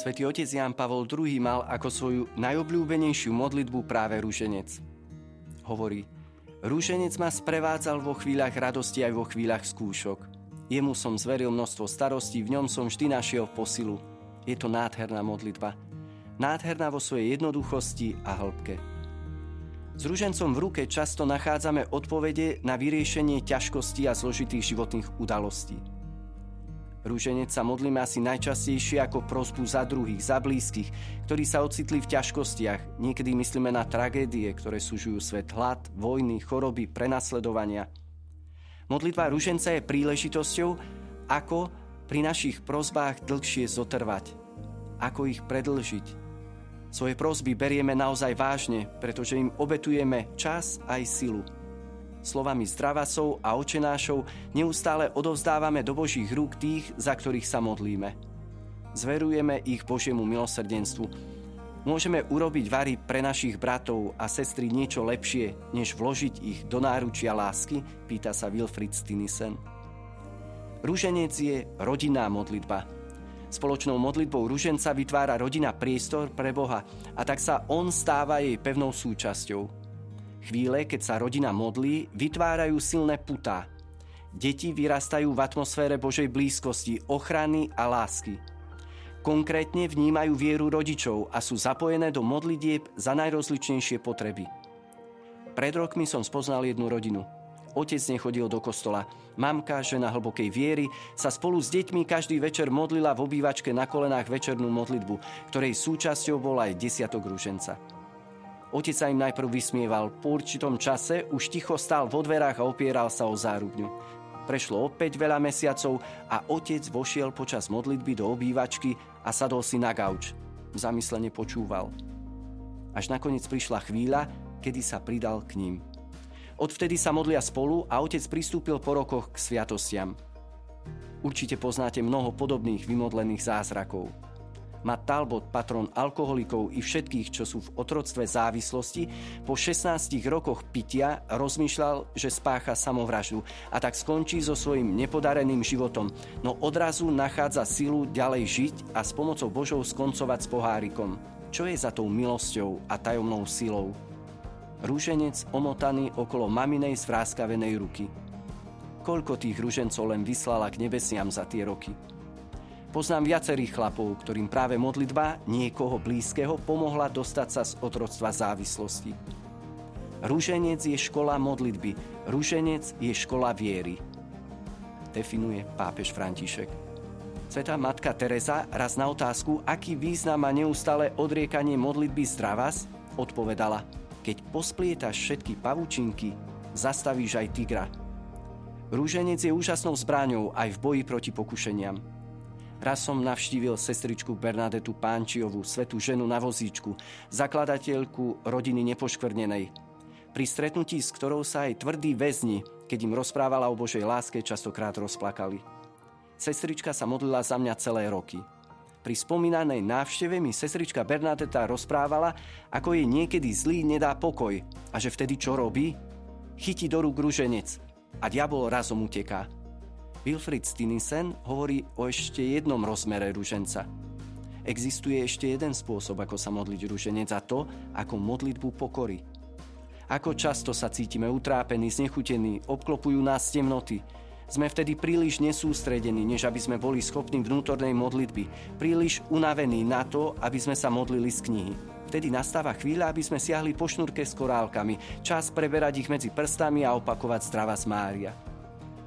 Svetý otec Jan Pavol II mal ako svoju najobľúbenejšiu modlitbu práve rúženec. Hovorí, rúženec ma sprevádzal vo chvíľach radosti aj vo chvíľach skúšok. Jemu som zveril množstvo starostí, v ňom som vždy našiel posilu. Je to nádherná modlitba. Nádherná vo svojej jednoduchosti a hĺbke. S rúžencom v ruke často nachádzame odpovede na vyriešenie ťažkostí a zložitých životných udalostí. Rúženec sa modlíme asi najčastejšie ako prosbu za druhých, za blízkych, ktorí sa ocitli v ťažkostiach. Niekedy myslíme na tragédie, ktoré súžujú svet hlad, vojny, choroby, prenasledovania. Modlitba rúženca je príležitosťou, ako pri našich prozbách dlhšie zotrvať. Ako ich predlžiť. Svoje prosby berieme naozaj vážne, pretože im obetujeme čas aj silu. Slovami zdravasov a očenášov neustále odovzdávame do Božích rúk tých, za ktorých sa modlíme. Zverujeme ich Božiemu milosrdenstvu. Môžeme urobiť vary pre našich bratov a sestry niečo lepšie, než vložiť ich do náručia lásky? Pýta sa Wilfried Stinisen. Rúženec je rodinná modlitba. Spoločnou modlitbou ruženca vytvára rodina priestor pre Boha a tak sa on stáva jej pevnou súčasťou. Chvíle, keď sa rodina modlí, vytvárajú silné putá. Deti vyrastajú v atmosfére Božej blízkosti, ochrany a lásky. Konkrétne vnímajú vieru rodičov a sú zapojené do modlitieb za najrozličnejšie potreby. Pred rokmi som spoznal jednu rodinu. Otec nechodil do kostola. Mamka, žena hlbokej viery, sa spolu s deťmi každý večer modlila v obývačke na kolenách večernú modlitbu, ktorej súčasťou bol aj desiatok rúženca. Otec sa im najprv vysmieval, po určitom čase už ticho stál vo dverách a opieral sa o zárubňu. Prešlo opäť veľa mesiacov a otec vošiel počas modlitby do obývačky a sadol si na gauč. Zamyslene počúval. Až nakoniec prišla chvíľa, kedy sa pridal k ním. Odvtedy sa modlia spolu a otec pristúpil po rokoch k sviatostiam. Určite poznáte mnoho podobných vymodlených zázrakov. Matt Talbot, patron alkoholikov i všetkých, čo sú v otroctve závislosti, po 16 rokoch pitia rozmýšľal, že spácha samovraždu a tak skončí so svojím nepodareným životom, no odrazu nachádza silu ďalej žiť a s pomocou Božou skoncovať s pohárikom. Čo je za tou milosťou a tajomnou silou? Rúženec omotaný okolo maminej zvráskavenej ruky. Koľko tých rúžencov len vyslala k nebesiam za tie roky? Poznám viacerých chlapov, ktorým práve modlitba niekoho blízkeho pomohla dostať sa z otroctva závislosti. Rúženec je škola modlitby, rúženec je škola viery. Definuje pápež František. Svetá matka Teresa raz na otázku, aký význam má neustále odriekanie modlitby zdravás, odpovedala, keď posplietaš všetky pavučinky, zastavíš aj tigra. Rúženec je úžasnou zbraňou aj v boji proti pokušeniam. Raz som navštívil sestričku Bernadetu Pánčiovú, svetú ženu na vozíčku, zakladateľku rodiny nepoškvrnenej. Pri stretnutí, s ktorou sa aj tvrdí väzni, keď im rozprávala o Božej láske, častokrát rozplakali. Sestrička sa modlila za mňa celé roky. Pri spomínanej návšteve mi sestrička Bernadeta rozprávala, ako jej niekedy zlý nedá pokoj a že vtedy čo robí? Chytí do rúk ruženec a diabol razom uteká. Wilfried Stinisen hovorí o ešte jednom rozmere ruženca. Existuje ešte jeden spôsob, ako sa modliť ruženec a to, ako modlitbu pokory. Ako často sa cítime utrápení, znechutení, obklopujú nás temnoty. Sme vtedy príliš nesústredení, než aby sme boli schopní vnútornej modlitby. Príliš unavení na to, aby sme sa modlili z knihy. Vtedy nastáva chvíľa, aby sme siahli po šnúrke s korálkami. Čas preberať ich medzi prstami a opakovať zdrava z Mária.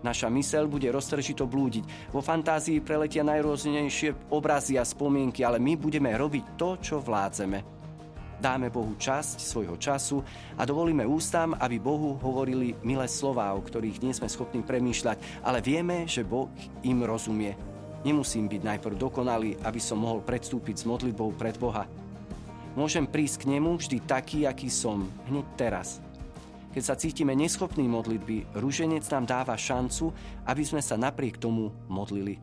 Naša mysel bude roztržito blúdiť. Vo fantázii preletia najrôznejšie obrazy a spomienky, ale my budeme robiť to, čo vládzeme. Dáme Bohu časť svojho času a dovolíme ústam, aby Bohu hovorili milé slová, o ktorých nie sme schopní premýšľať, ale vieme, že Boh im rozumie. Nemusím byť najprv dokonalý, aby som mohol predstúpiť s modlitbou pred Boha. Môžem prísť k nemu vždy taký, aký som, hneď teraz. Keď sa cítime neschopní modlitby, rúženec nám dáva šancu, aby sme sa napriek tomu modlili.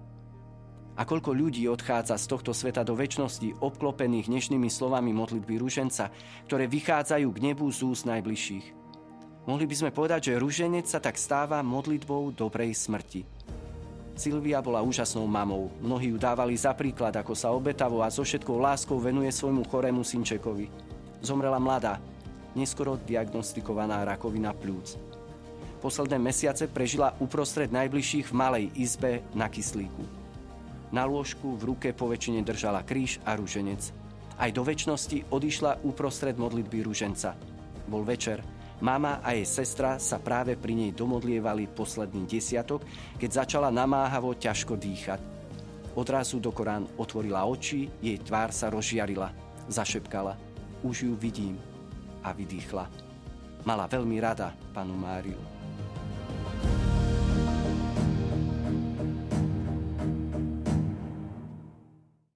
A koľko ľudí odchádza z tohto sveta do väčšnosti obklopených dnešnými slovami modlitby rúženca, ktoré vychádzajú k nebu z úst najbližších. Mohli by sme povedať, že rúženec sa tak stáva modlitbou dobrej smrti. Silvia bola úžasnou mamou. Mnohí ju dávali za príklad, ako sa obetavo a so všetkou láskou venuje svojmu chorému synčekovi. Zomrela mladá, neskoro diagnostikovaná rakovina plúc. Posledné mesiace prežila uprostred najbližších v malej izbe na kyslíku. Na lôžku v ruke po držala kríž a rúženec. Aj do väčšnosti odišla uprostred modlitby rúženca. Bol večer, Mama a jej sestra sa práve pri nej domodlievali posledný desiatok, keď začala namáhavo ťažko dýchať. Odrazu do Korán otvorila oči, jej tvár sa rozžiarila. Zašepkala. Už ju vidím. A vydýchla. Mala veľmi rada panu Máriu.